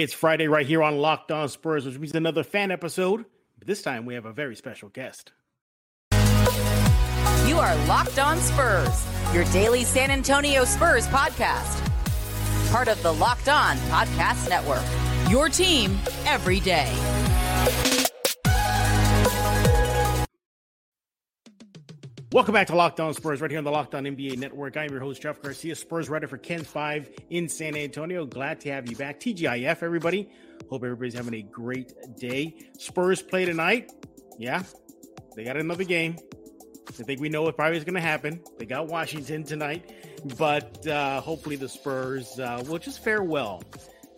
It's Friday right here on Locked On Spurs, which means another fan episode. But this time we have a very special guest. You are Locked On Spurs, your daily San Antonio Spurs podcast. Part of the Locked On Podcast Network. Your team every day. Welcome back to Locked On Spurs, right here on the Locked On NBA Network. I'm your host, Jeff Garcia, Spurs writer for KENS 5 in San Antonio. Glad to have you back. TGIF, everybody. Hope everybody's having a great day. Spurs play tonight. Yeah, they got another game. I think we know what probably is going to happen. They got Washington tonight, but uh, hopefully the Spurs uh, will just fare well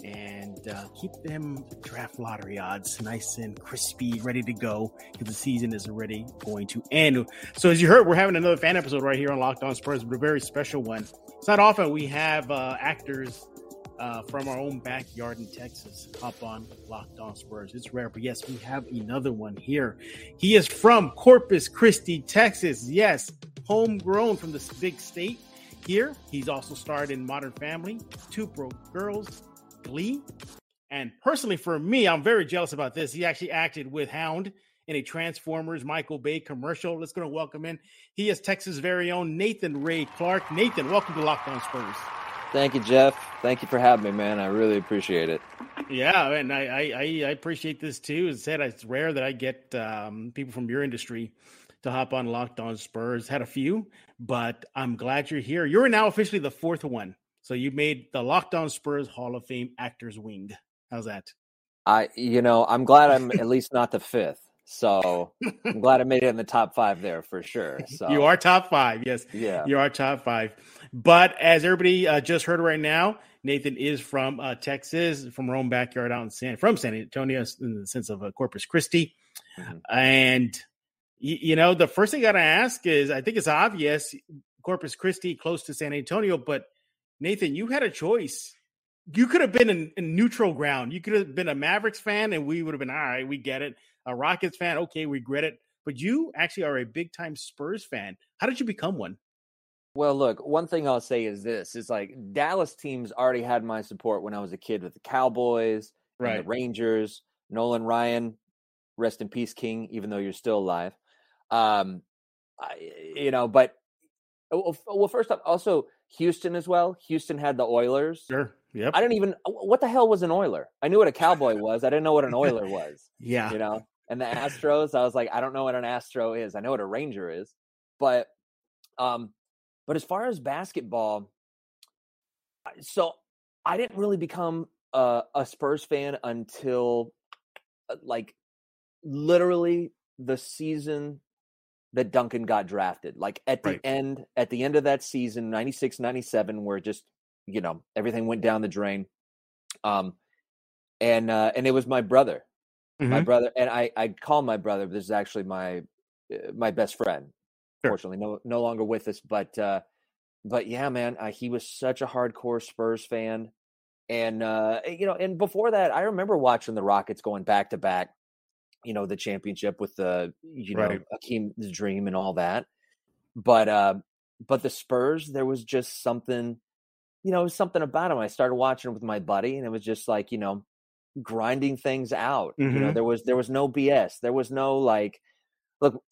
and uh, keep them draft lottery odds nice and crispy, ready to go because the season is already going to end. So, as you heard, we're having another fan episode right here on Locked On Spurs, but a very special one. It's not often we have uh, actors uh, from our own backyard in Texas hop on Locked On Spurs. It's rare, but yes, we have another one here. He is from Corpus Christi, Texas. Yes, homegrown from this big state. Here, he's also starred in Modern Family, Two Broke Girls, Glee. And personally, for me, I'm very jealous about this. He actually acted with Hound in a Transformers Michael Bay commercial. Let's go and welcome in. He is Texas' very own Nathan Ray Clark. Nathan, welcome to Locked On Spurs. Thank you, Jeff. Thank you for having me, man. I really appreciate it. Yeah, and I I, I appreciate this too. As said, it's rare that I get um, people from your industry to hop on Locked On Spurs. Had a few, but I'm glad you're here. You're now officially the fourth one. So you made the Locked On Spurs Hall of Fame Actors Wing. How's that? I, you know, I'm glad I'm at least not the fifth. So I'm glad I made it in the top five there for sure. So you are top five, yes. Yeah, you are top five. But as everybody uh, just heard right now, Nathan is from uh, Texas, from Rome backyard out in San from San Antonio, in the sense of uh, Corpus Christi, mm-hmm. and y- you know the first thing I got to ask is, I think it's obvious, Corpus Christi close to San Antonio, but Nathan, you had a choice. You could have been in, in, neutral ground. You could have been a Mavericks fan, and we would have been all right. We get it. A Rockets fan, okay, we get it. But you actually are a big time Spurs fan. How did you become one? Well, look, one thing I'll say is this: is like Dallas teams already had my support when I was a kid with the Cowboys, right? the Rangers, Nolan Ryan, rest in peace, King. Even though you're still alive, um, I, you know. But well, first off, also Houston as well. Houston had the Oilers. Sure. Yep. I don't even what the hell was an Oiler? I knew what a cowboy was. I didn't know what an Oiler was. yeah. You know, and the Astros, I was like, I don't know what an Astro is. I know what a Ranger is. But um, but as far as basketball, so I didn't really become a, a Spurs fan until uh, like literally the season that Duncan got drafted. Like at the right. end, at the end of that season, 96, 97, where just, you know, everything went down the drain. Um, and, uh, and it was my brother, mm-hmm. my brother. And I, I call my brother, this is actually my, uh, my best friend, sure. fortunately no, no longer with us, but, uh, but yeah, man, uh, he was such a hardcore Spurs fan. And, uh, you know, and before that, I remember watching the Rockets going back to back you know the championship with the you know right. Hakeem's dream and all that. But uh but the Spurs, there was just something, you know, something about him. I started watching with my buddy, and it was just like you know, grinding things out. Mm-hmm. You know, mm-hmm. there was there was no BS. There was no like, look,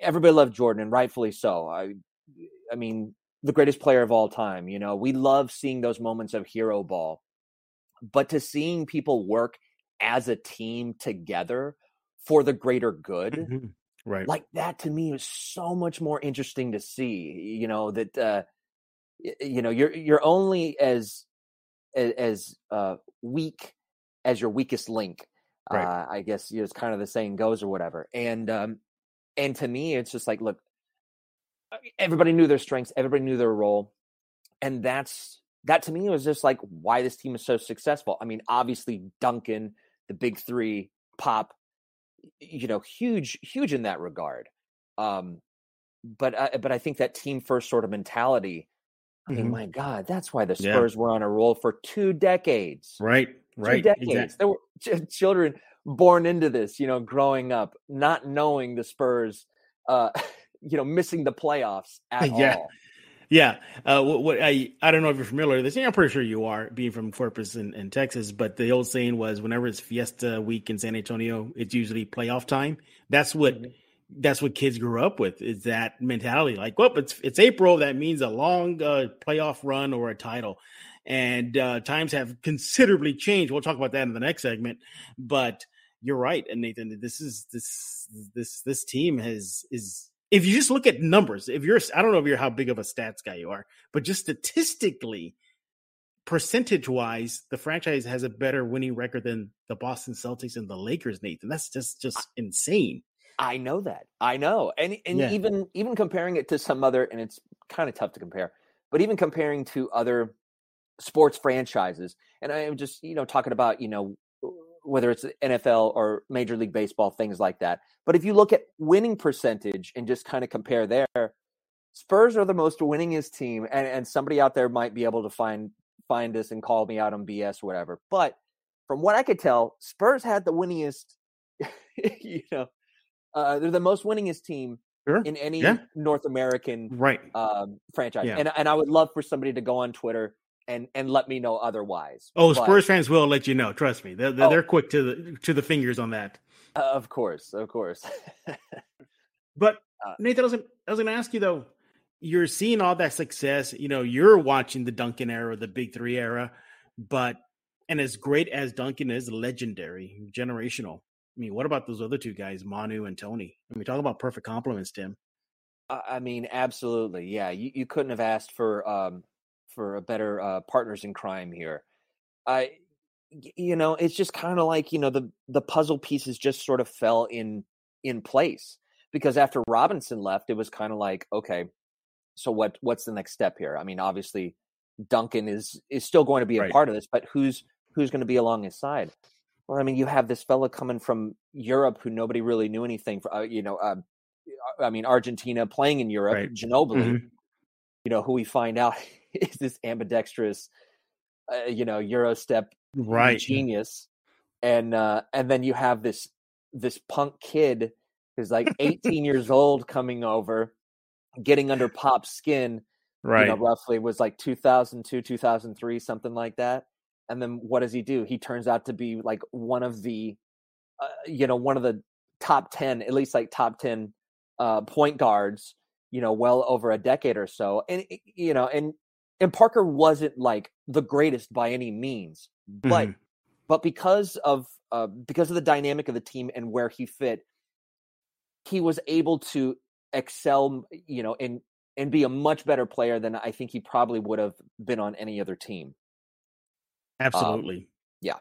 everybody loved Jordan, and rightfully so. I, I mean, the greatest player of all time. You know, we love seeing those moments of hero ball, but to seeing people work as a team together for the greater good. Mm-hmm. Right. Like that to me is so much more interesting to see, you know, that uh you know, you're you're only as as uh weak as your weakest link. Right. Uh I guess you know, it's kind of the saying goes or whatever. And um and to me it's just like look uh, everybody knew their strengths, everybody knew their role. And that's that to me was just like why this team is so successful. I mean, obviously Duncan, the big 3, Pop, you know, huge, huge in that regard. Um, but uh, but I think that team first sort of mentality. I mean, mm-hmm. my God, that's why the Spurs yeah. were on a roll for two decades. Right, right. Two decades. Exactly. There were ch- children born into this, you know, growing up, not knowing the Spurs, uh, you know, missing the playoffs at yeah. all. Yeah. Uh, what, what, I I don't know if you're familiar with this. I'm pretty sure you are, being from Corpus in, in, Texas. But the old saying was, whenever it's Fiesta Week in San Antonio, it's usually playoff time. That's what mm-hmm. that's what kids grew up with. Is that mentality? Like, well, it's it's April. That means a long uh, playoff run or a title. And uh, times have considerably changed. We'll talk about that in the next segment. But you're right, and Nathan, this is this this this team has is if you just look at numbers, if you're, I don't know if you're how big of a stats guy you are, but just statistically, percentage wise, the franchise has a better winning record than the Boston Celtics and the Lakers, Nathan. That's just just insane. I know that. I know. And and yeah. even even comparing it to some other and it's kind of tough to compare, but even comparing to other sports franchises, and I'm just, you know, talking about, you know, whether it's NFL or Major League Baseball, things like that. But if you look at winning percentage and just kind of compare there, Spurs are the most winningest team, and, and somebody out there might be able to find find this and call me out on BS or whatever. But from what I could tell, Spurs had the winningest. you know, uh, they're the most winningest team sure. in any yeah. North American right um, franchise. Yeah. And and I would love for somebody to go on Twitter and and let me know otherwise. Oh, but, Spurs fans will let you know. Trust me, they're they're, oh, they're quick to the to the fingers on that. Uh, of course, of course. but uh, Nathan, I was, I was going to ask you though. You're seeing all that success. You know, you're watching the Duncan era, the Big Three era, but and as great as Duncan is, legendary, generational. I mean, what about those other two guys, Manu and Tony? I mean, talk about perfect compliments, Tim. I mean, absolutely. Yeah, you, you couldn't have asked for um, for a better uh, partners in crime here. I, you know, it's just kind of like you know the the puzzle pieces just sort of fell in in place because after Robinson left, it was kind of like okay, so what what's the next step here? I mean, obviously Duncan is is still going to be a right. part of this, but who's who's going to be along his side? Well, I mean, you have this fella coming from Europe who nobody really knew anything for. Uh, you know, uh, I mean, Argentina playing in Europe, right. Ginobili. Mm-hmm. You know, who we find out is this ambidextrous, uh, you know, Euro step right genius, and uh, and then you have this this punk kid who's like 18 years old coming over, getting under Pop's skin, right? You know, roughly was like 2002, 2003, something like that. And then what does he do? He turns out to be like one of the, uh, you know, one of the top 10, at least like top 10 uh, point guards, you know, well over a decade or so. And, you know, and and Parker wasn't like the greatest by any means, but mm-hmm. but because of uh, because of the dynamic of the team and where he fit, he was able to excel, you know, and and be a much better player than I think he probably would have been on any other team. Absolutely. Um, yeah.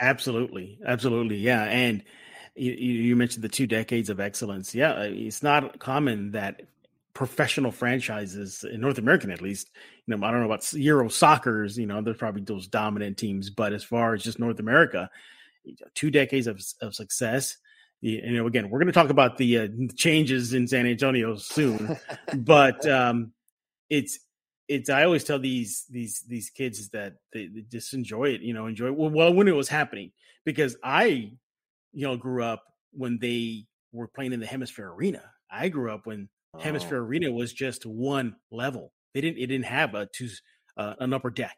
Absolutely. Absolutely. Yeah. And you, you mentioned the two decades of excellence. Yeah. It's not common that professional franchises in North American, at least. You know, I don't know about Euro soccer's. You know, there's probably those dominant teams, but as far as just North America, two decades of, of success. You know, again, we're going to talk about the uh, changes in San Antonio soon, but um, it's it's. I always tell these these these kids that they, they just enjoy it. You know, enjoy it. Well, well, when it was happening, because I, you know, grew up when they were playing in the HemisFair Arena. I grew up when Oh. HemisFair Arena was just one level. They didn't it didn't have a two uh, an upper deck.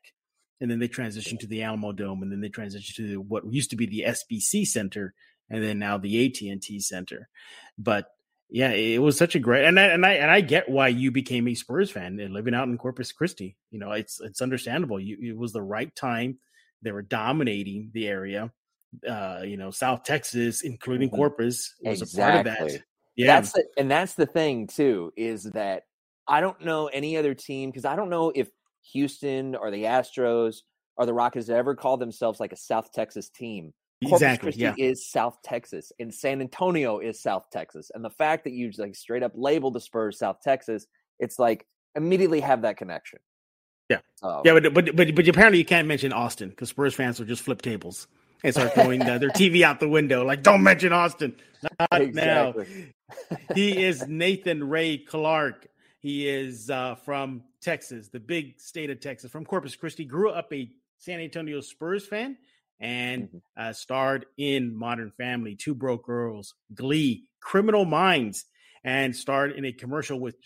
And then they transitioned to the Alamodome, and then they transitioned to what used to be the SBC Center, and then now the AT and T Center. But yeah, it was such a great, and I and I and I get why you became a Spurs fan and living out in Corpus Christi. You know, it's it's understandable. You, it was the right time. They were dominating the area. Uh, you know, South Texas, including mm-hmm. Corpus, was exactly. a part of that. Yeah. That's the, and that's the thing too is that I don't know any other team because I don't know if Houston or the Astros or the Rockets ever call themselves like a South Texas team. Corpus exactly, Christi yeah. is South Texas and San Antonio is South Texas. And the fact that you just like straight up label the Spurs South Texas, it's like immediately have that connection. Yeah. So, yeah, but, but but but apparently you can't mention Austin because Spurs fans will just flip tables and start throwing the, their TV out the window. Like, don't mention Austin. Not exactly. now. he is Nathan Ray Clark. He is uh, from Texas, the big state of Texas, from Corpus Christi. Grew up a San Antonio Spurs fan and mm-hmm. uh, starred in Modern Family, Two Broke Girls, Glee, Criminal Minds, and starred in a commercial with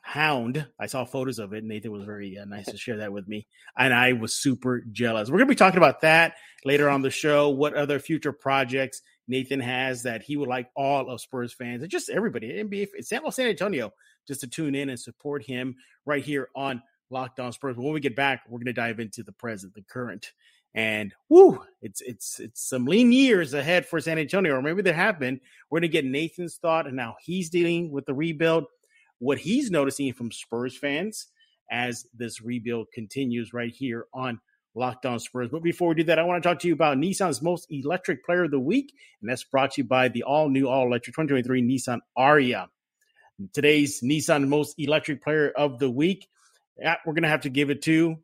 Hound. I saw photos of it. Nathan was very uh, nice to share that with me, and I was super jealous. We're going to be talking about that later on the show. What other future projects Nathan has that he would like all of Spurs fans and just everybody, NBA, San, San Antonio, just to tune in and support him right here on Locked On Spurs. But when we get back, we're going to dive into the present, the current, and whoo, it's it's it's some lean years ahead for San Antonio, or maybe there have been. We're going to get Nathan's thought and how he's dealing with the rebuild, what he's noticing from Spurs fans as this rebuild continues right here on Locked On Spurs. But before we do that, I want to talk to you about Nissan's most electric player of the week, and that's brought to you by the all new, all electric 2023 Nissan Ariya. Today's Nissan most electric player of the week, we're going to have to give it to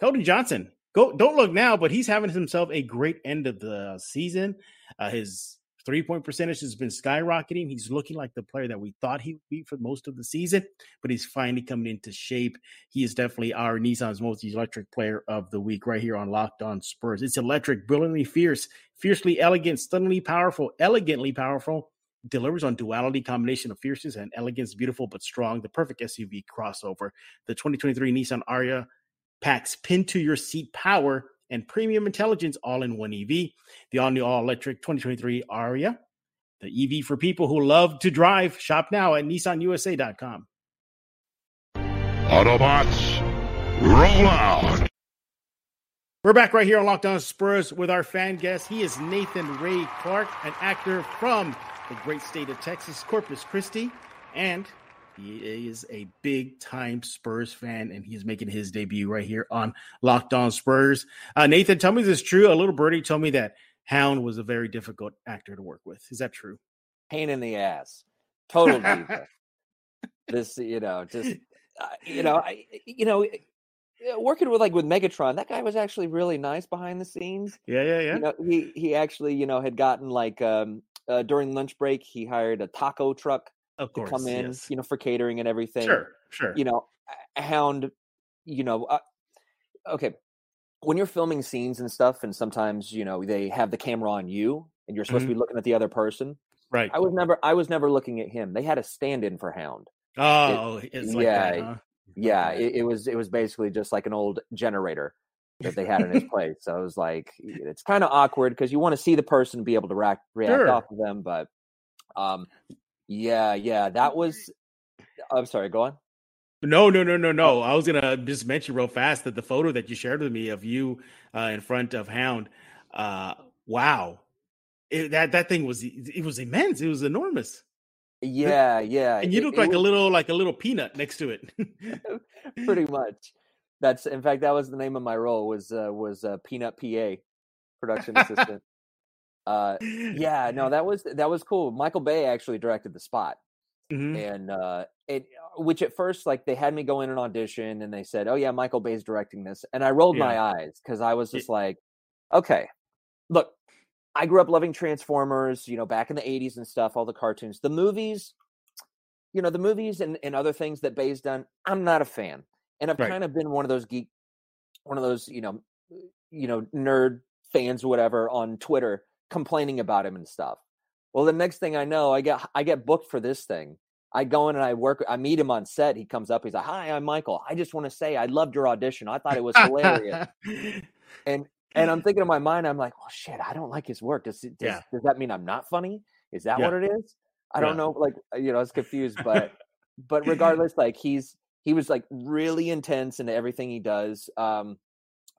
Cody Johnson. Go, don't look now, but he's having himself a great end of the season. Uh, his Three point percentage has been skyrocketing. He's looking like the player that we thought he would be for most of the season, but he's finally coming into shape. He is definitely our Nissan's most electric player of the week right here on Locked On Spurs. It's electric, brilliantly fierce, fiercely elegant, stunningly powerful, elegantly powerful. Delivers on duality combination of fierceness and elegance, beautiful but strong. The perfect SUV crossover. The 2023 Nissan Ariya packs pin to your seat power and premium intelligence all in one EV. The all new all electric 2023 Ariya, the EV for people who love to drive. Shop now at nissanusa.com. Autobots, roll out. We're back right here on Locked On Spurs with our fan guest. He is Nathan Ray Clark, an actor from the great state of Texas, Corpus Christi, and he is a big time Spurs fan, and he's making his debut right here on Locked On Spurs. Uh, Nathan, tell me this is true. A little birdie told me that Hound was a very difficult actor to work with. Is that true? Pain in the ass. Total diva. this, you know, just uh, you know, I, you know, working with like with Megatron, that guy was actually really nice behind the scenes. Yeah, yeah, yeah. You know, he he actually, you know, had gotten like um uh, during lunch break, he hired a taco truck of course, come in, yes. you know, for catering and everything. Sure, sure. You know, Hound, you know, uh, okay, when you're filming scenes and stuff, and sometimes you know they have the camera on you, and you're supposed mm-hmm. to be looking at the other person. Right. I was never, I was never looking at him. They had a stand-in for Hound. Oh, it, it's like yeah, that, huh? Yeah. It, it was, it was basically just like an old generator that they had in his place. So it was like, it's kind of awkward because you want to see the person be able to react, react sure. off of them, but um, yeah, yeah, that was. I'm sorry. Go on. No, no, no, no, no. I was gonna just mention real fast that the photo that you shared with me of you uh, in front of Hound. Uh, wow, it, that that thing was it was immense. It was enormous. Yeah, yeah. And you it, look like was, a little like a little peanut next to it. pretty much. That's in fact that was the name of my role was uh, was uh, Peanut PA, production assistant. Uh, yeah, no, that was that was cool. Michael Bay actually directed the spot, mm-hmm. and uh, it which at first like they had me go in an audition and they said, "Oh yeah, Michael Bay's directing this," and I rolled yeah. my eyes because I was just like, "Okay, look." I grew up loving Transformers, you know, back in the 80s and stuff, all the cartoons. The movies, you know, the movies and, and other things that Bay's done, I'm not a fan. And I've right. kind of been one of those geek, one of those, you know, you know, nerd fans or whatever on Twitter complaining about him and stuff. Well, the next thing I know, I get I get booked for this thing. I go in and I work. I meet him on set. He comes up. He's like, "Hi, I'm Michael. I just want to say I loved your audition. I thought it was hilarious." and and I'm thinking in my mind, I'm like, "Oh shit, I don't like his work. Does does, yeah. does that mean I'm not funny? Is that Yeah. what it is? I Yeah. don't know. Like you know, I was confused, but but regardless, like he's he was like really intense in everything he does. Um,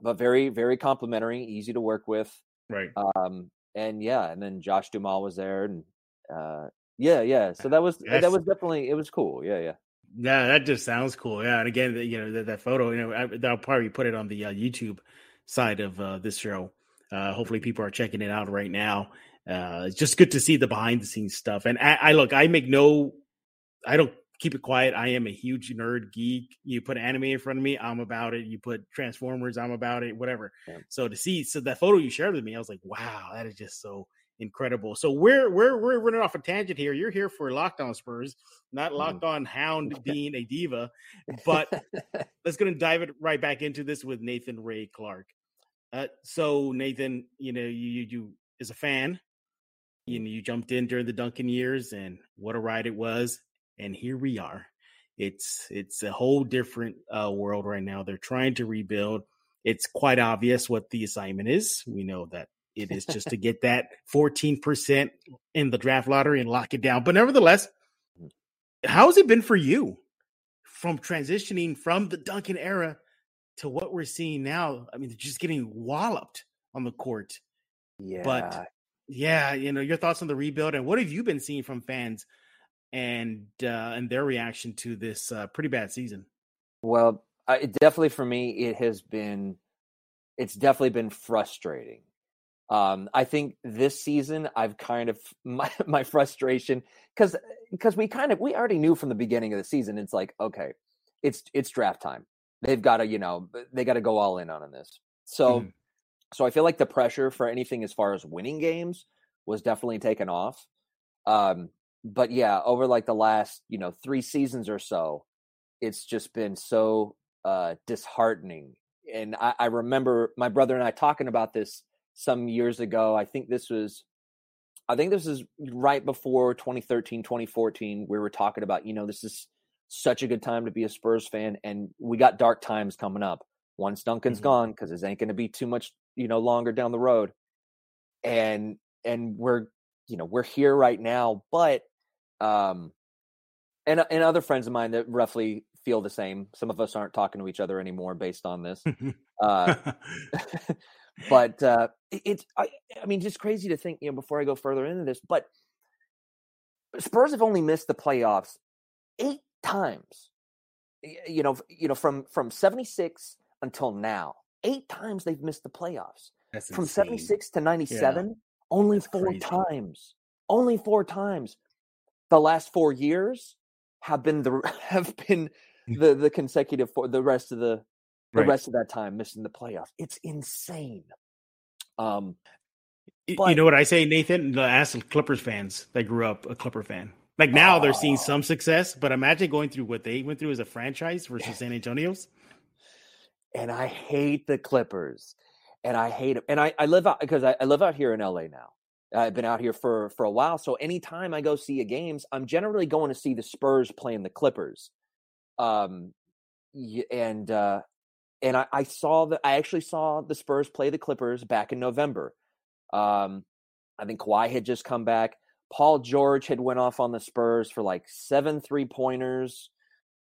but very very complimentary, easy to work with. right. Um, and yeah, and then Josh Duhamel was there, and uh, yeah, yeah. So that was Yes. that was definitely it was cool. Yeah, yeah. Yeah, that just sounds cool. Yeah, and again, you know that, that photo, you know, I, I'll probably put it on the uh, YouTube side of uh, this show. Uh, hopefully, people are checking it out right now. Uh, it's just good to see the behind the scenes stuff. And I, I look, I make no, I don't keep it quiet. I am a huge nerd geek. You put anime in front of me, I'm about it. You put Transformers, I'm about it. Whatever. Yeah. So to see, so that photo you shared with me, I was like, wow, that is just so incredible. So we're we're we're running off a tangent here. You're here for Locked On Spurs, not Mm. locked on Hound being a diva. But let's go and dive it right back into this with Nathan Ray Clark. Uh, so Nathan, you know, you you, you as a fan, you know, you jumped in during the Duncan years, and what a ride it was. And here we are. It's it's a whole different uh, world right now. They're trying to rebuild. It's quite obvious what the assignment is. We know that it is just to get that 14% in the draft lottery and lock it down. But nevertheless, how has it been for you from transitioning from the Duncan era to what we're seeing now? I mean, they're just getting walloped on the court. Yeah. But yeah, you know, your thoughts on the rebuild and what have you been seeing from fans and uh and their reaction to this uh pretty bad season? Well, I, it definitely for me, it has been, it's definitely been frustrating. Um, I think this season I've kind of my my frustration because because we kind of we already knew from the beginning of the season it's like okay, it's it's draft time. They've got to you know they got to go all in on this. So Mhm. so I feel like the pressure for anything as far as winning games was definitely taken off. Um, but yeah, over like the last you know three seasons or so, it's just been so uh, disheartening. And I, I remember my brother and I talking about this some years ago. I think this was, I think this is right before 2013, 2014. We were talking about, you know, this is such a good time to be a Spurs fan, and we got dark times coming up. Once Duncan's Mhm. gone, because it ain't going to be too much, you know, longer down the road. And and we're, you know, we're here right now, but um, and and other friends of mine that roughly feel the same. Some of us aren't talking to each other anymore based on this. Uh, but uh, it- it's I, I mean just crazy to think you know before I go further into this, but Spurs have only missed the playoffs eight times. You know, you know from from seventy six until now, eight times they've missed the playoffs. That's From insane. seventy six to ninety seven, only That's four crazy. times. Only four times. The last four years have been the have been the the consecutive for the rest of the the Right. rest of that time missing the playoffs. It's insane. Um, Y- you know what I say, Nathan? The ask Clippers fans that grew up a Clipper fan. Like now they're seeing Oh. some success, but imagine going through what they went through as a franchise versus San Antonio's. and I hate the Clippers, and I hate them. And I, I live out because I, I live out here in LA now. I've been out here for for a while, so anytime I go see a games, I'm generally going to see the Spurs playing the Clippers. Um, and uh, and I, I saw that I actually saw the Spurs play the Clippers back in November. Um, I think Kawhi had just come back. Paul George had went off on the Spurs for like seven three pointers.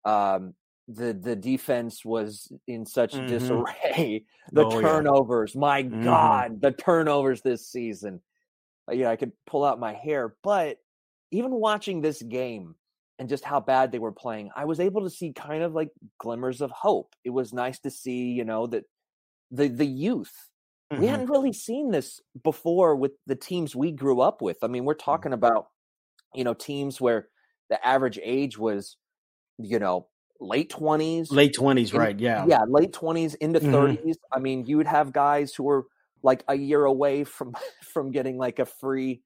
Um, the the defense was in such Mhm. disarray. The Oh, yeah. turnovers, my Mhm. God, the turnovers this season. Uh, You know, I could pull out my hair, but even watching this game and just how bad they were playing, I was able to see kind of like glimmers of hope. It was nice to see, you know, that the the youth we Mhm. hadn't really seen this before with the teams we grew up with. I mean, we're talking about, you know, teams where the average age was, you know, late 20s. Late twenties, in- right? Yeah. Yeah, late 20s into Mhm. 30s. I mean, you would have guys who were like a year away from from getting like a free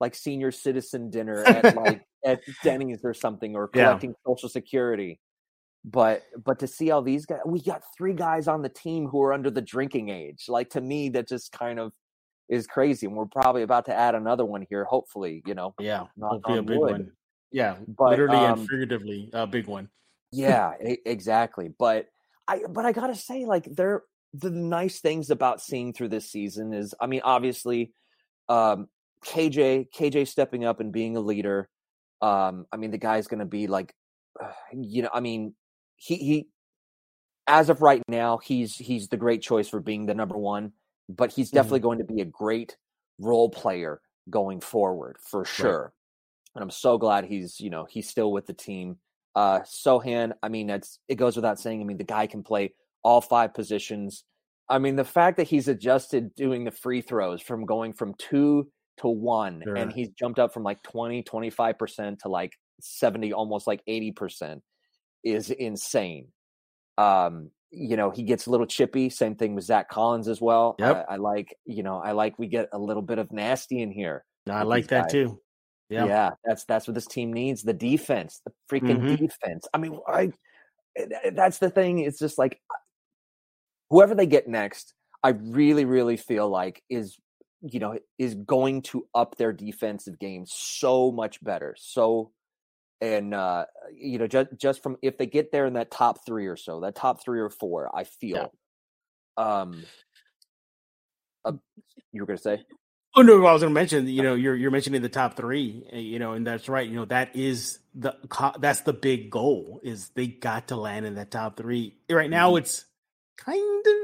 like senior citizen dinner at like at Denny's or something or Yeah. collecting social security. But but to see all these guys, we got three guys on the team who are under the drinking age. Like to me, that just kind of is crazy. And we're probably about to add another one here. Hopefully, you know. Yeah. Hopefully a big wood. one. Yeah. But, Literally um, and figuratively, a big one. yeah exactly but i but i gotta say like there the nice things about seeing through this season is i mean obviously um kj kj stepping up and being a leader um i mean the guy's gonna be like you know i mean he he as of right now he's he's the great choice for being the number one but he's definitely going to be a great role player going forward for sure and i'm so glad he's you know he's still with the team. Uh Sochan i mean that's it goes without saying i mean the guy can play all five positions. I mean the fact that he's adjusted doing the free throws from going from two to one Sure. and he's jumped up from like 20 25% to like 70 almost like 80% is insane um you know he gets a little chippy same thing with zach collins as well Yep. I, I like you know i like we get a little bit of nasty in here I like that guys. too. yeah. Yeah. that's that's what this team needs the defense the freaking Mhm. defense i mean i that's the thing it's just like whoever they get next i really really feel like is you know is going to up their defensive game so much better so and uh, you know, just just from if they get there in that top three or so, that top three or four, I feel. Um, uh, you were gonna say? Oh no, I was to mention. You know, you're you're mentioning the top three. eh, You know, and that's right. You know, that is the that's the big goal. Is they got to land in that top three. Right now, it's kind of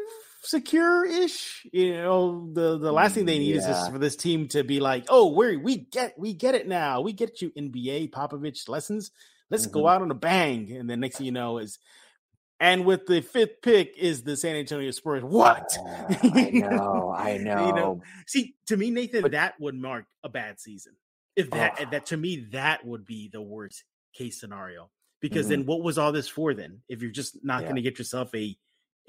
secure-ish. You know, the the last thing they need is for this team to be like, oh, we we get we get it now. We get you NBA Popovich lessons. Let's go Mhm. out on a bang. And then next thing you know is. And with the fifth pick is the San Antonio Spurs. What? Ah, I know, I know. You know, See, to me, Nathan, But- that would mark a bad season. If that, Ugh. that to me, that would be the worst case scenario. Because Mhm. then, what was all this for? Then, if you're just not Yeah. going to get yourself a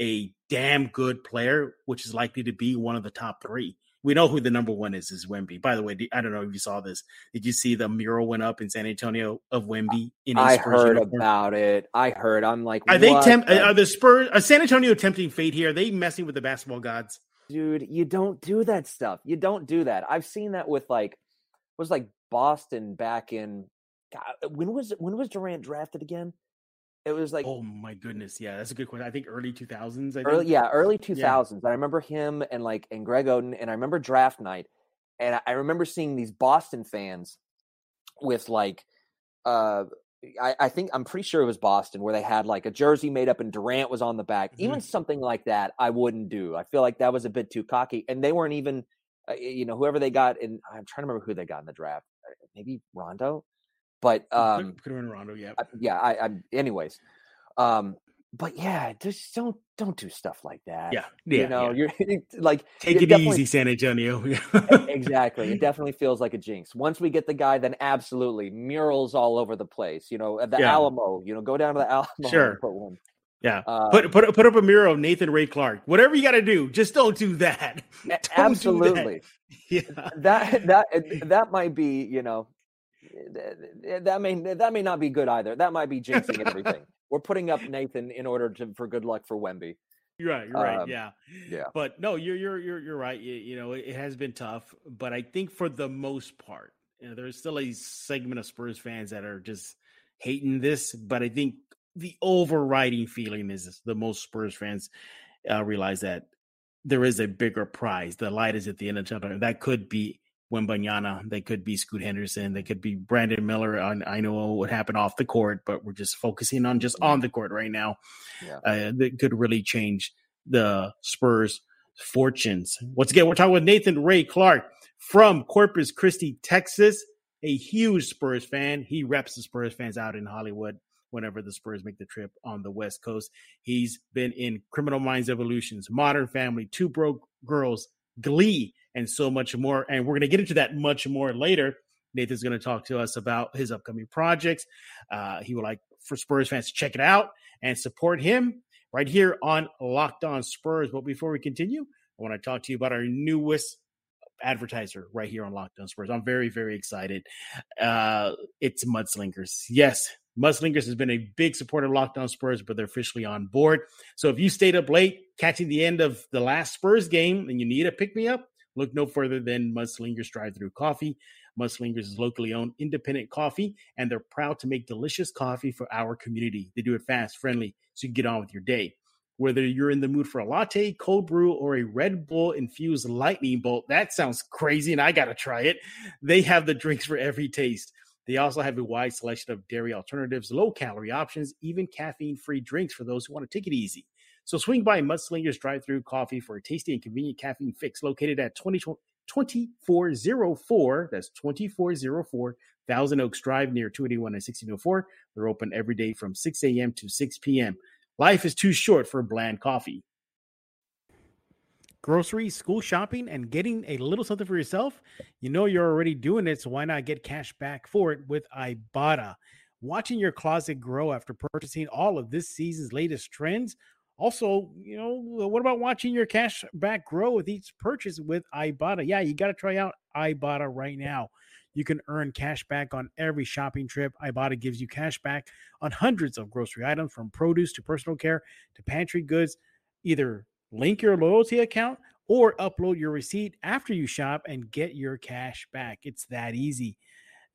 a damn good player, which is likely to be one of the top three. We know who the number one is. Is Wemby. By the way, I don't know if you saw this. Did you see the mural went up in San Antonio of Wemby in I heard uniform? about it. I heard. I'm like, Are they what tempt? Uh, the- Are the Spurs? Are San Antonio tempting fate here? Are they messing with the basketball gods? dude? You don't do that stuff. You don't do that. I've seen that with like, was like Boston back in. God, when was when was Durant drafted again? It was like Oh my goodness, yeah, that's a good question. I think early two thousands. I think. early, yeah, early two thousands. I remember him and like and Greg Oden, and I remember draft night, and I- remember seeing these Boston fans with like, uh, I, I think I'm pretty sure it was Boston where they had like a jersey made up and Durant was on the back. Even something like that, I wouldn't do. I feel like that was a bit too cocky, and they weren't even, uh, you know, whoever they got in. I'm trying to remember who they got in the draft. uh, Maybe Rondo, but um, could, have been Rondo. Yeah, I- yeah i i anyways um but yeah just don't don't do stuff like that yeah, yeah. you know yeah. you're like Take it it easy, San Antonio. exactly it definitely feels like a jinx once we get the guy then absolutely murals all over the place you know at the Yeah. alamo you know go down to the alamo Sure. put one yeah. uh, Put put put up a mural of Nathan Ray Clark. Whatever you got to do, just don't do that. Don't do that. absolutely Yeah. that that that might be you know that may that may not be good either that might be jinxing everything we're putting up nathan in order to for good luck for wemby You're right. You're right. Um, Yeah. yeah. But no, you're you're you're you're right. You, you know, it, has been tough, but I think for the most part, you know, there's still a segment of Spurs fans that are just hating this. But I think the overriding feeling is the most Spurs fans uh, realize that there is a bigger prize. The light is at the end of the tunnel. That could be Wembanyama. They could be Scoot Henderson. They could be Brandon Miller. On I know what happened off the court, but we're just focusing on just on the court right now. Yeah. Uh, that could really change the Spurs' fortunes. Once again, we're talking with Nathan Ray Clark from Corpus Christi, Texas. A huge Spurs fan. He reps the Spurs fans out in Hollywood whenever the Spurs make the trip on the West Coast. He's been in Criminal Minds Evolutions, Modern Family, Two Broke Girls, Glee, and so much more. And we're going to get into that much more later. Nathan's going to talk to us about his upcoming projects. Uh, he would like for Spurs fans to check it out and support him right here on Locked On Spurs. But before we continue, I want to talk to you about our newest advertiser right here on Locked On Spurs. I'm very, very excited. Uh, it's Mudslingers. Yes, Mudslingers has been a big supporter of Locked On Spurs, but they're officially on board. So if you stayed up late catching the end of the last Spurs game and you need a pick me up, look no further than Mudslingers Drive Through Coffee. Mudslingers is locally owned independent coffee, and they're proud to make delicious coffee for our community. They do it fast, friendly, so you can get on with your day. Whether you're in the mood for a latte, cold brew, or a Red Bull infused lightning bolt, that sounds crazy, and I got to try it. They have the drinks for every taste. They also have a wide selection of dairy alternatives, low calorie options, even caffeine free drinks for those who want to take it easy. So swing by Mudslingers Drive Through Coffee for a tasty and convenient caffeine fix located at 20, 2404. That's 2404 Thousand Oaks Drive near 281 and 1604. They're open every day from 6 a.m. to 6 p.m. Life is too short for bland coffee. Groceries, school shopping, and getting a little something for yourself? You know you're already doing it, so why not get cash back for it with Ibotta? Watching your closet grow after purchasing all of this season's latest trends. Also, you know, what about watching your cash back grow with each purchase with Ibotta? Yeah, you got to try out Ibotta right now. You can earn cash back on every shopping trip. Ibotta gives you cash back on hundreds of grocery items from produce to personal care to pantry goods. Either link your loyalty account or upload your receipt after you shop and get your cash back. It's that easy.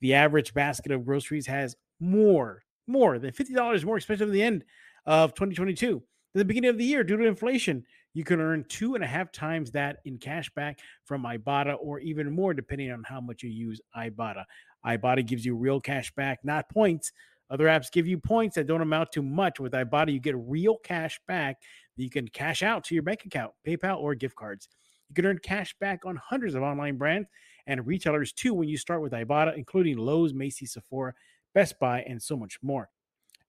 The average basket of groceries has more, more than $50 more expensive at the end of 2022. At the beginning of the year, due to inflation, you can earn two and a half times that in cash back from Ibotta or even more, depending on how much you use Ibotta. Ibotta gives you real cash back, not points. Other apps give you points that don't amount to much. With Ibotta, you get real cash back that you can cash out to your bank account, PayPal, or gift cards. You can earn cash back on hundreds of online brands and retailers too when you start with Ibotta, including Lowe's, Macy's, Sephora, Best Buy, and so much more.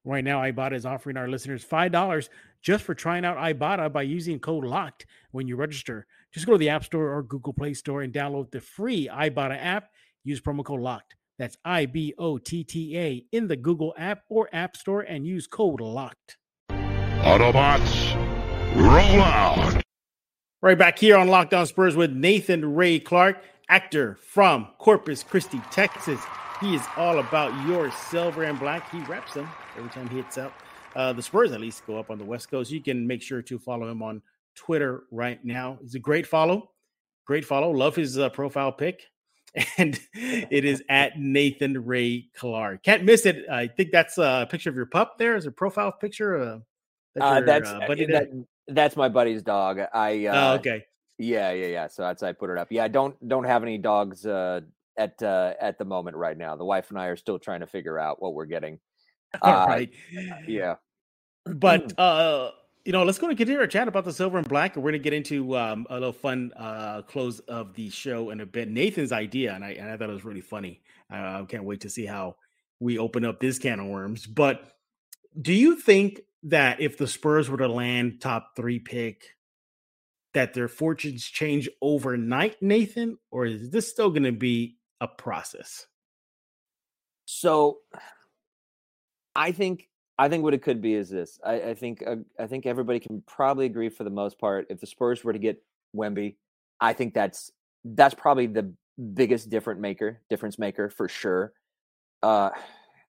Right now, Ibotta is offering our listeners $5 just for trying out Ibotta by using code LOCKED when you register. Just go to the App Store or Google Play Store and download the free Ibotta app. Use promo code LOCKED. That's I B O T T A in the Google app or App Store and use code LOCKED. Autobots, roll out. Right back here on Locked On Spurs with Nathan Ray Clark, actor from Corpus Christi, Texas. He is all about your silver and black. He reps them every time he hits up. Uh, the Spurs at least go up on the West Coast. You can make sure to follow him on Twitter right now. He's a great follow. Great follow. Love his uh, profile pic. And it is at Nathan Ray Clark. Can't miss it. I think that's a picture of your pup there as a profile picture. Uh, that's uh, that's, uh, that, that's my buddy's dog. I oh, uh, okay. Yeah, yeah, yeah. So that's I put it up. Yeah, I don't don't have any dogs uh, at uh, at the moment right now. The wife and I are still trying to figure out what we're getting. All right. Yeah. But uh you know, let's go and continue our chat about the silver and black, and we're gonna get into um, a little fun uh, close of the show in a bit. Nathan's idea, and I and I thought it was really funny. I can't wait to see how we open up this can of worms. But do you think that if the Spurs were to land top three pick, that their fortunes change overnight, Nathan, or is this still going to be a process? So, I think I think what it could be is this. I, I think uh, I think everybody can probably agree for the most part. If the Spurs were to get Wemby, I think that's that's probably the biggest different maker, difference maker for sure. Uh,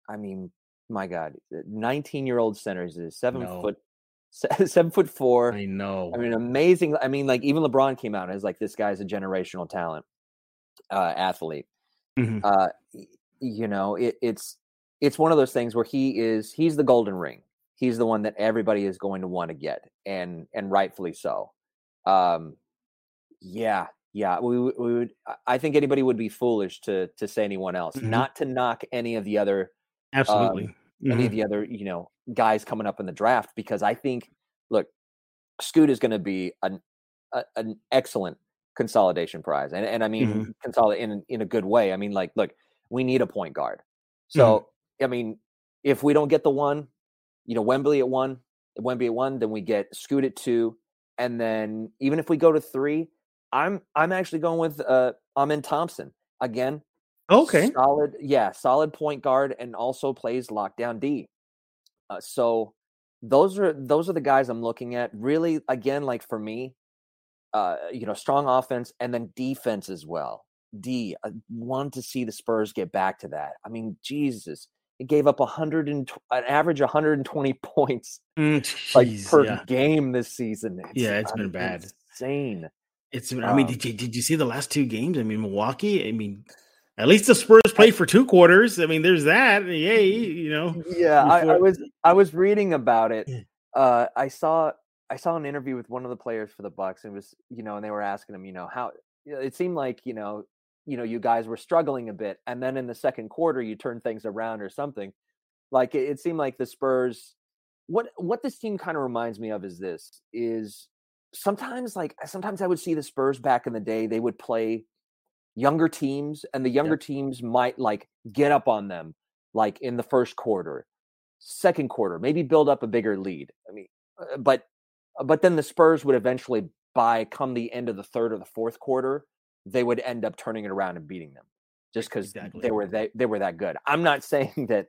I mean, my God, 19 year old centers is seven no. foot, seven foot four. I know. I mean, amazing. I mean, like even LeBron came out as like this guy's a generational talent, uh, athlete. Mm-hmm. Uh, you know, it, it's it's one of those things where he is he's the golden ring. He's the one that everybody is going to want to get, and and rightfully so. Um, yeah, yeah, we, we would. I think anybody would be foolish to to say anyone else. Mm-hmm. Not to knock any of the other absolutely um, mm-hmm. any of the other you know guys coming up in the draft because I think look, Scoot is going to be an a, an excellent consolidation prize, and and I mean mm-hmm. consolidate in in a good way. I mean like look, we need a point guard, so mm-hmm. I mean if we don't get the one, you know Wemby at one, Wemby at one, then we get Scoot at two, and then even if we go to three, I'm I'm actually going with uh Amen Thompson again. Okay. Solid, yeah, solid point guard and also plays lockdown D. Uh, so those are those are the guys I'm looking at. Really, again, like for me, uh, you know, strong offense and then defense as well. D. I want to see the Spurs get back to that. I mean, Jesus, it gave up 100 and an average 120 points mm, like per yeah. game this season. It's, yeah, it's been bad. Insane. It's. I mean, um, did you did you see the last two games? I mean, Milwaukee. I mean, at least the Spurs played for two quarters. I mean, there's that. Yay, you know. Yeah, I, I, was I was reading about it. Uh, I saw I saw an interview with one of the players for the Bucks, and it was you know, and they were asking him, you know, how it seemed like you know, you know, you guys were struggling a bit, and then in the second quarter, you turned things around or something. Like it, it seemed like the Spurs. What what this team kind of reminds me of is this is sometimes like sometimes I would see the Spurs back in the day. They would play younger teams and the younger yep. teams might like get up on them like in the first quarter second quarter maybe build up a bigger lead i mean uh, but but then the spurs would eventually by come the end of the third or the fourth quarter they would end up turning it around and beating them just because exactly. they were they, they were that good i'm not saying that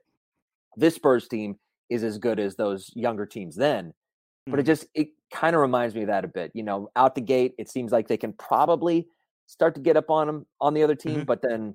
this spurs team is as good as those younger teams then mm-hmm. but it mm-hmm. just it kind of reminds me of that a bit you know out the gate it seems like they can probably start to get up on them on the other team, mm-hmm. but then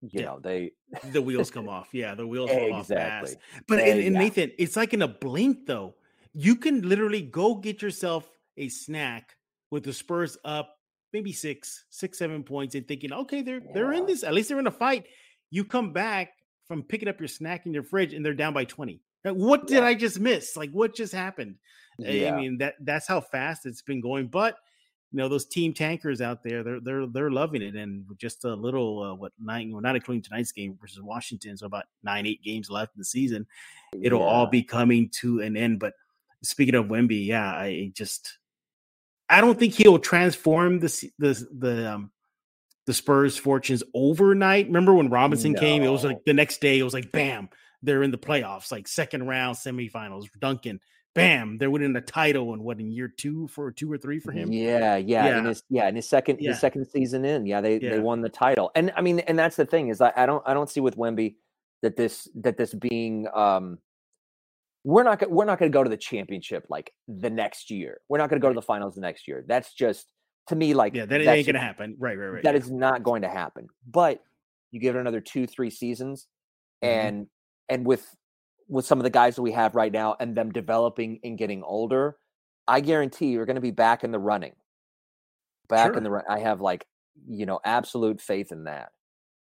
you yeah. know they the wheels come off. Yeah, the wheels come exactly. off But and, and Nathan, it's like in a blink though. You can literally go get yourself a snack with the Spurs up maybe six, six, seven points, and thinking, okay, they're yeah. they're in this. At least they're in a fight. You come back from picking up your snack in your fridge and they're down by 20. Like, what did Yeah. I just miss? Like, what just happened? I- Yeah. I mean, that that's how fast it's been going. But you know, those team tankers out there, they're they're they're loving it. And just a little uh, what nine, well, not including tonight's game versus Washington, so about nine, eight games left in the season. It'll all be coming to an end. But speaking of Wemby, yeah, I just I don't think he'll transform the the the um the Spurs fortunes overnight. Remember when Robinson came? It was like the next day. It was like bam, they're in the playoffs, like second round semifinals. Duncan, bam, they're winning the title. And what in year two for two or three for him? Yeah, yeah, in Yeah. his yeah, in his second Yeah. his second season in, yeah, they Yeah. they won the title. And I mean, and that's the thing is I, I don't I don't see with Wemby that this that this being um we're not we're not going to go to the championship like the next year. We're not going to go to the finals the next year. That's just to me like Yeah, that ain't gonna happen. Right, right, right. that yeah. is not going to happen. But you give it another two, three seasons, Mhm. and and with with some of the guys that we have right now, and them developing and getting older, I guarantee you're going to be back in the running. Back Sure. in the run. I have like you know absolute faith in that.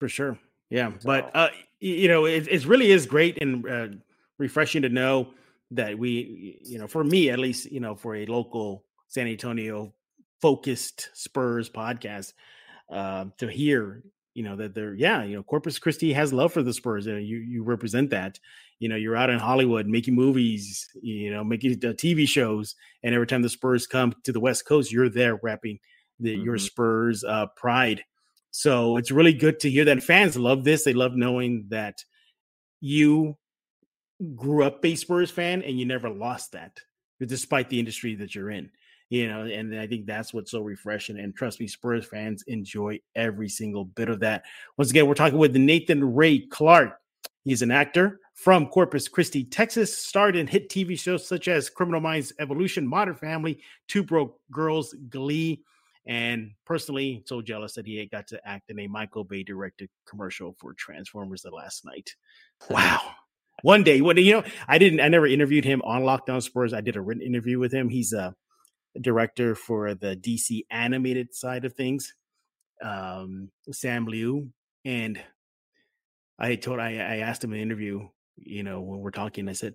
for sure. Yeah, but uh, you know, it, it really is great and uh, refreshing to know that we, you know, for me at least, you know, for a local San Antonio focused Spurs podcast, uh, to hear, you know, that they're, yeah, you know, Corpus Christi has love for the Spurs, and you you represent that. You know, you're out in Hollywood making movies, you know, making uh, TV shows, and every time the Spurs come to the West Coast, you're there rapping the your Mhm. Spurs uh, pride. So it's really good to hear that fans love this. They love knowing that you grew up a Spurs fan and you never lost that, despite the industry that you're in. You know, and I think that's what's so refreshing. And trust me, Spurs fans enjoy every single bit of that. Once again, we're talking with Nathan Ray Clark. He's an actor from Corpus Christi, Texas, starred in hit TV shows such as Criminal Minds Evolution, Modern Family, Two Broke Girls, Glee, and personally, so jealous that he got to act in a Michael Bay directed commercial for Transformers The Last Knight. Wow. One day, one day, you know, I didn't, I never interviewed him on Locked On Spurs. I did a written interview with him. He's a director for the DC animated side of things, um, Sam Liu. And I told, I, I asked him an interview, you know, when we're talking, I said,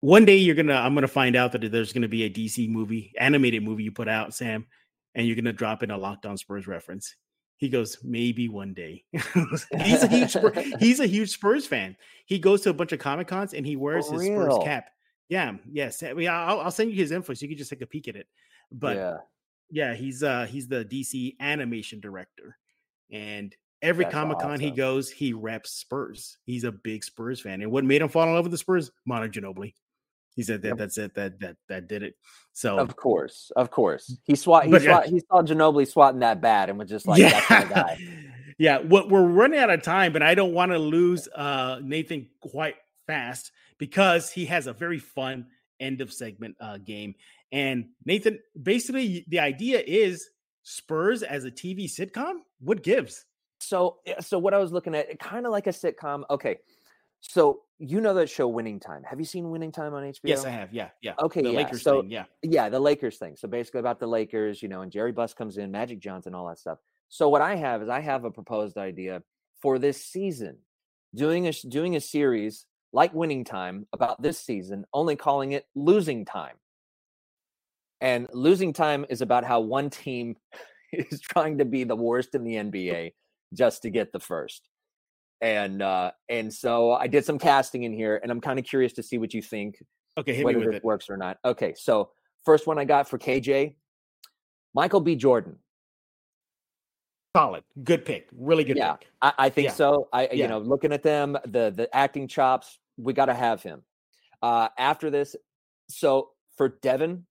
one day you're gonna, I'm gonna find out that there's gonna be a DC movie, animated movie you put out, Sam, and you're gonna drop in a Locked On Spurs reference. He goes, maybe one day. he's a huge, he's a huge Spurs fan. He goes to a bunch of comic cons and he wears For his Spurs cap. Yeah, yes. I mean, I'll, I'll send you his info so you can just take a peek at it. But yeah, yeah, he's uh he's the DC animation director, and every Comic Con he goes, he reps Spurs. He's a big Spurs fan, and what made him fall in love with the Spurs? Manu Ginobili. He said that Yep. that's it that that that did it. So of course, of course. He swat. He, But yeah. he saw Ginobili swatting that bat and was just like, "That's my guy." yeah. What we're running out of time, but I don't want to lose uh Nathan quite fast because he has a very fun end of segment uh game. And Nathan, basically the idea is Spurs as a TV sitcom. What gives? So, so what I was looking at, kind of like a sitcom. Okay, so you know that show Winning Time. Have you seen Winning Time on HBO? Yes, I have. Yeah, yeah. Okay, the yeah, Lakers so- thing. Yeah, Yeah, the Lakers thing. So basically about the Lakers, you know, and Jerry Buss comes in, Magic Johnson, all that stuff. So what I have is I have a proposed idea for this season, doing a doing a series like Winning Time about this season, only calling it Losing Time. And Losing Time is about how one team is trying to be the worst in the NBA just to get the first. And uh and so I did some casting in here and I'm kind of curious to see what you think okay. Hit me whether it. works or not. Okay, so first one I got for KJ, Michael B. Jordan. Solid, good pick. Really good Yeah, pick. I, I think Yeah. so. I you know looking at them, the the acting chops, we got to have him. Uh, after this, so for Devin,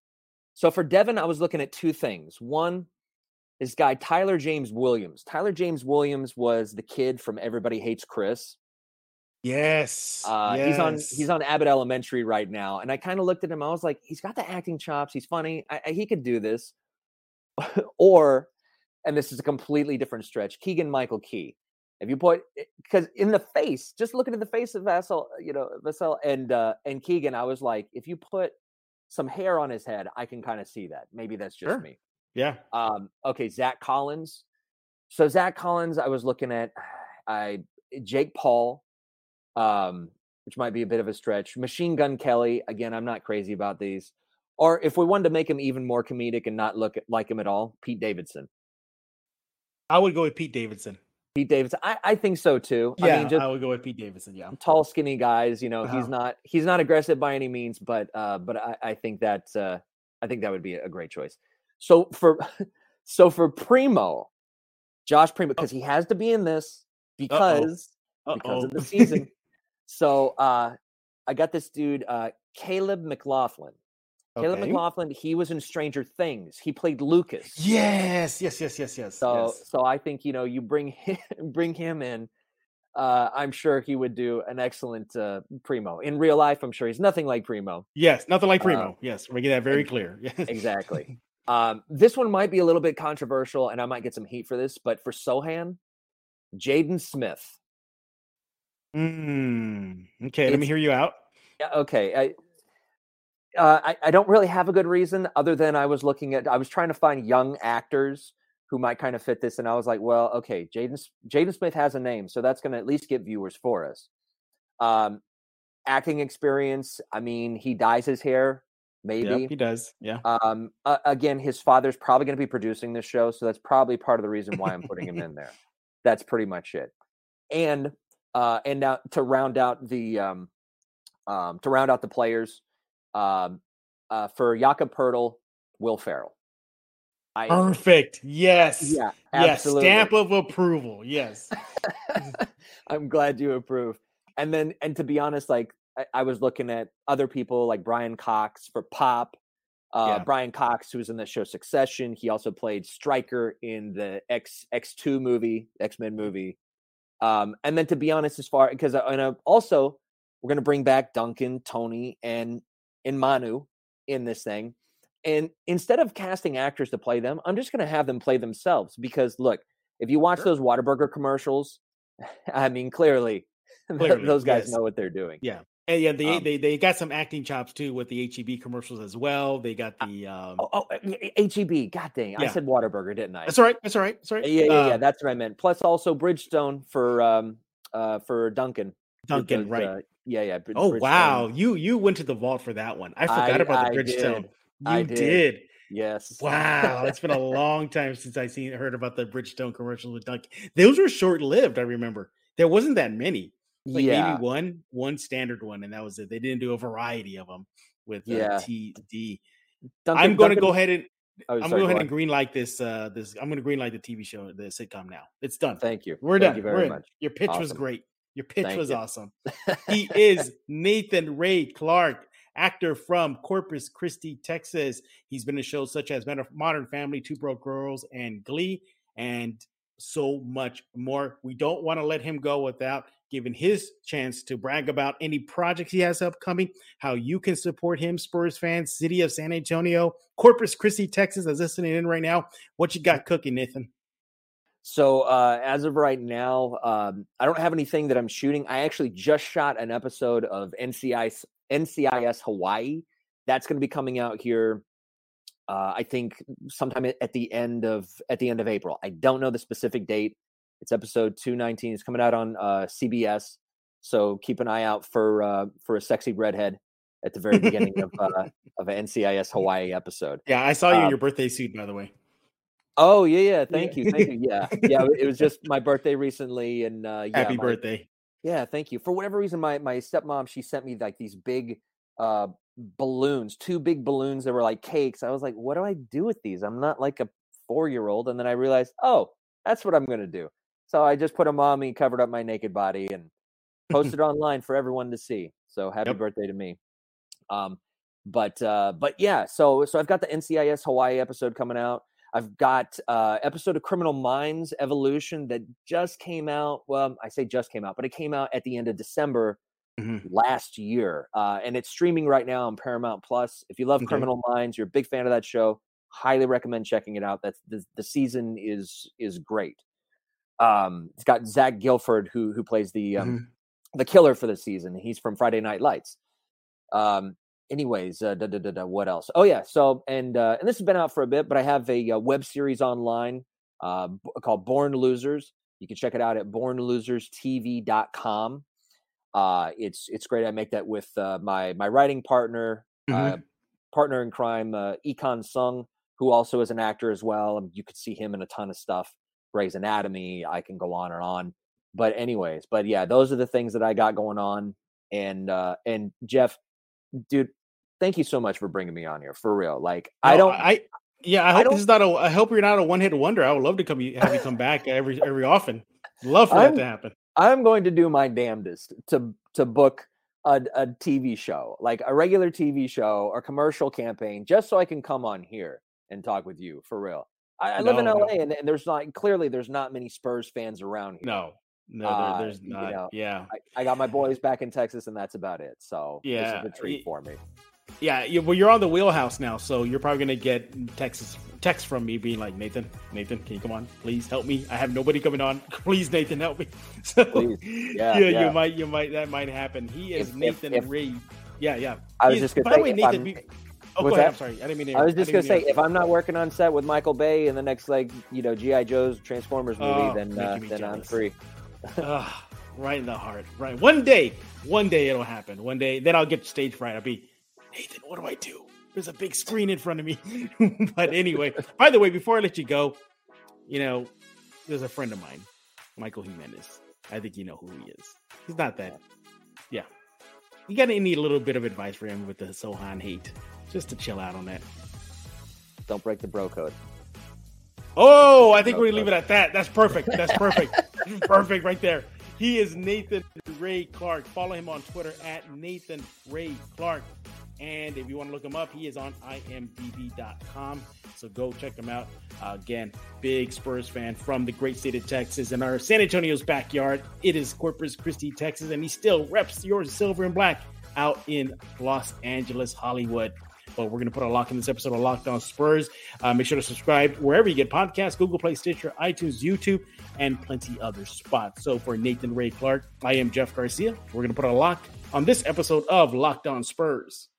so for Devin, I was looking at two things. One, this guy Tyler James Williams. Tyler James Williams was the kid from Everybody Hates Chris. Yes. Uh, He's on yes. he's on Abbott Elementary right now, and I kind of looked at him. I was like, he's got the acting chops. He's funny. I, I- he could do this. or, and this is a completely different stretch. Keegan Michael Key. If you put because in the face, just looking at the face of Vassell, you know Vassell and uh, and Keegan, I was like, if you put some hair on his head, I can kind of see that. Maybe that's just Sure. me. Yeah. Um, okay, Zach Collins. So Zach Collins, I was looking at I Jake Paul. um, which might be a bit of a stretch. Machine Gun Kelly, again, I'm not crazy about these. Or if we wanted to make him even more comedic and not look like him at all, Pete Davidson. I would go with Pete Davidson. Pete Davidson, I, I think so too. Yeah, I mean, just I would go with Pete Davidson. Yeah, tall, skinny guys. You know, Uh-huh. he's not he's not aggressive by any means, but uh, but I, I think that uh, I think that would be a great choice. So for so for Primo, Josh Primo, because he has to be in this because because of the season. so uh, I got this dude, uh, Caleb McLaughlin. Caleb McLaughlin, he was in Stranger Things. He played Lucas. Yes, yes, yes, yes, yes. So yes. so I think you know you bring him bring him in. Uh, I'm sure he would do an excellent uh, primo in real life. I'm sure he's nothing like primo. yes, nothing like uh, Primo. yes, we get that very clear. Yes. Exactly. Um, this one might be a little bit controversial, and I might get some heat for this. But for Sochan, Jaden Smith. Mm, okay, let me hear you out. Yeah, okay. I, uh, I I don't really have a good reason other than I was looking at I was trying to find young actors who might kind of fit this, and I was like, well, okay, Jaden Jaden Smith has a name, so that's going to at least get viewers for us. Um, acting experience. I mean, he dyes his hair, maybe. Yep, he does. Yeah. Um, uh, again, his father's probably going to be producing this show, so that's probably part of the reason why I'm putting him in there. That's pretty much it. And uh, and now to round out the um, um, to round out the players, um, uh, for Jakob Poeltl, Will Ferrell. I Perfect. Yes. yeah, Yes. absolutely. Stamp of approval. Yes. I'm glad you approve. And then, and to be honest, like I, I was looking at other people like Brian Cox for Pop. Uh, Yeah. Brian Cox, who was in the show Succession, he also played Stryker in the X X two movie, X Men movie. Um, and then, to be honest, as far because and uh, also we're going to bring back Duncan, Tony, and and Manu in this thing. And instead of casting actors to play them, I'm just going to have them play themselves because look, if you watch Sure. those Whataburger commercials, I mean, clearly, Clearly, those guys yes. know what they're doing. Yeah. And yeah, they, Um, they they got some acting chops too with the HEB commercials as well. They got the um Oh, oh uh, y- y- HEB. God dang, I said Whataburger, didn't I? that's all right. That's all right. That's all right. Yeah, yeah, yeah. Uh, That's what I meant. Plus, also Bridgestone for um uh for Duncan. Duncan, because, right. uh, yeah, yeah. Brid- oh Bridgestone. wow. You you went to the vault for that one. I forgot I- about the I Bridgestone. did. You I did. did. Yes. Wow, it's been a long time since I seen heard about the Bridgestone commercials with Duncan. Those were short lived. I remember there wasn't that many. Like yeah. maybe one, one standard one, and that was it. They didn't do a variety of them with uh, Yeah. TD. Duncan, I'm going to go ahead and Oh, I'm sorry, going to go ahead and green light this. Uh, this I'm going to green light the TV show, the sitcom now. It's done. Thank you. We're Thank done. you We're very in. much. Your pitch was great. Your pitch Thank was you. awesome. He is Nathan Ray Clark, actor from Corpus Christi, Texas. He's been in shows such as Modern Family, Two Broke Girls, and Glee, and so much more. We don't want to let him go without giving his chance to brag about any projects he has upcoming, how you can support him, Spurs fans, City of San Antonio, Corpus Christi, Texas, is listening in right now. What you got cooking, Nathan? So uh, as of right now, um, I don't have anything that I'm shooting. I actually just shot an episode of NCIS NCIS Hawaii. That's going to be coming out here. Uh, I think sometime at the end of at the end of April. I don't know the specific date. It's episode 219. It's coming out on uh, CBS. So keep an eye out for uh, for a sexy redhead at the very beginning of uh, of an NCIS Hawaii episode. Yeah, I saw you in Um, your birthday suit, by the way. Oh yeah, yeah. Thank Yeah. you, thank you. Yeah, yeah. It was just my birthday recently, and uh, yeah, Happy my- birthday. Yeah, thank you. For whatever reason, my my stepmom she sent me like these big uh balloons, two big balloons that were like cakes. I was like, what do I do with these? I'm not like a four year old. And then I realized, oh, that's what I'm gonna do. So I just put a me, covered up my naked body, and posted online for everyone to see. So happy Yep. birthday to me. Um, but uh, but yeah, so so I've got the NCIS Hawaii episode coming out. I've got uh episode of Criminal Minds Evolution that just came out. Well, I say just came out, but it came out at the end of December Mhm. last year. Uh, and it's streaming right now on Paramount Plus. If you love Okay. Criminal Minds, you're a big fan of that show. Highly recommend checking it out. That's the, the season is is great. Um, it's got Zach Gilford who who plays the um, Mhm. the killer for the season. He's from Friday Night Lights. Um, anyways, uh, da, da, da, what else? Oh yeah, so and uh, and this has been out for a bit, but I have a, uh web series online uh, called Born Losers. You can check it out at bornloserstv.com. Uh, it's it's great. I make that with uh, my my writing partner, Mhm. uh, partner in crime, uh, Econ Sung, who also is an actor as well. And you could see him in a ton of stuff. Grey's Anatomy. I can go on and on. But anyways, but yeah, those are the things that I got going on. And uh, and Jeff, dude, thank you so much for bringing me on here for real. Like I don't. I yeah. I I hope this is not a. I hope you're not a one hit wonder. I would love to come have you come back every every often. Love for I'm- that to happen. I'm going to do my damnedest to to book a, a TV show, like a regular TV show or commercial campaign, just so I can come on here and talk with you for real. I, I live in LA, no. and, and there's not clearly there's not many Spurs fans around here. No, no, Uh, there, there's you not. know, yeah, I, I got my boys back in Texas, and that's about it. So Yeah, this is a treat for me. yeah. You, well, you're on the wheelhouse now, so you're probably gonna get texts text from me being like, Nathan, Nathan, can you come on? Please help me. I have nobody coming on. Please, Nathan, help me. So Please. yeah, Yeah, you might, you might, that might happen. He is If- if- Nathan if- Ray. Yeah, yeah. I was He just gonna by the way, Nathan. Oh, What's go ahead. that? I'm sorry. I didn't mean to. I was just gonna say, if I'm not working on set with Michael Bay in the next like you know GI Joe's Transformers movie, Oh, then uh, then I'm free. Ugh, right in the heart. Right. One day, one day it'll happen. One day, then I'll get stage fright. I'll be, Nathan, what do I do? There's a big screen in front of me. but anyway, by the way, before I let you go, you know, there's a friend of mine, Michael Jimenez. I think you know who he is. He's not that. Yeah. You got to need a little bit of advice for him with the Sochan hate, just to chill out on that. Don't break the bro code. Oh, I think we leave it at that. That's perfect. That's perfect. perfect right there. He is Nathan Ray Clark. Follow him on Twitter at Nathan Ray Clark. And if you want to look him up, he is on imdb.com. So go check him out. Uh, again, big Spurs fan from the great state of Texas and our San Antonio's backyard. It is Corpus Christi, Texas, and he still reps yours silver and black out in Los Angeles, Hollywood. But we're going to put a lock in this episode of Locked On Spurs. Uh, make sure to subscribe wherever you get podcasts Google Play, Stitcher, iTunes, YouTube, and plenty other spots. So for Nathan Ray Clark, I am Jeff Garcia. We're going to put a lock on this episode of Locked On Spurs.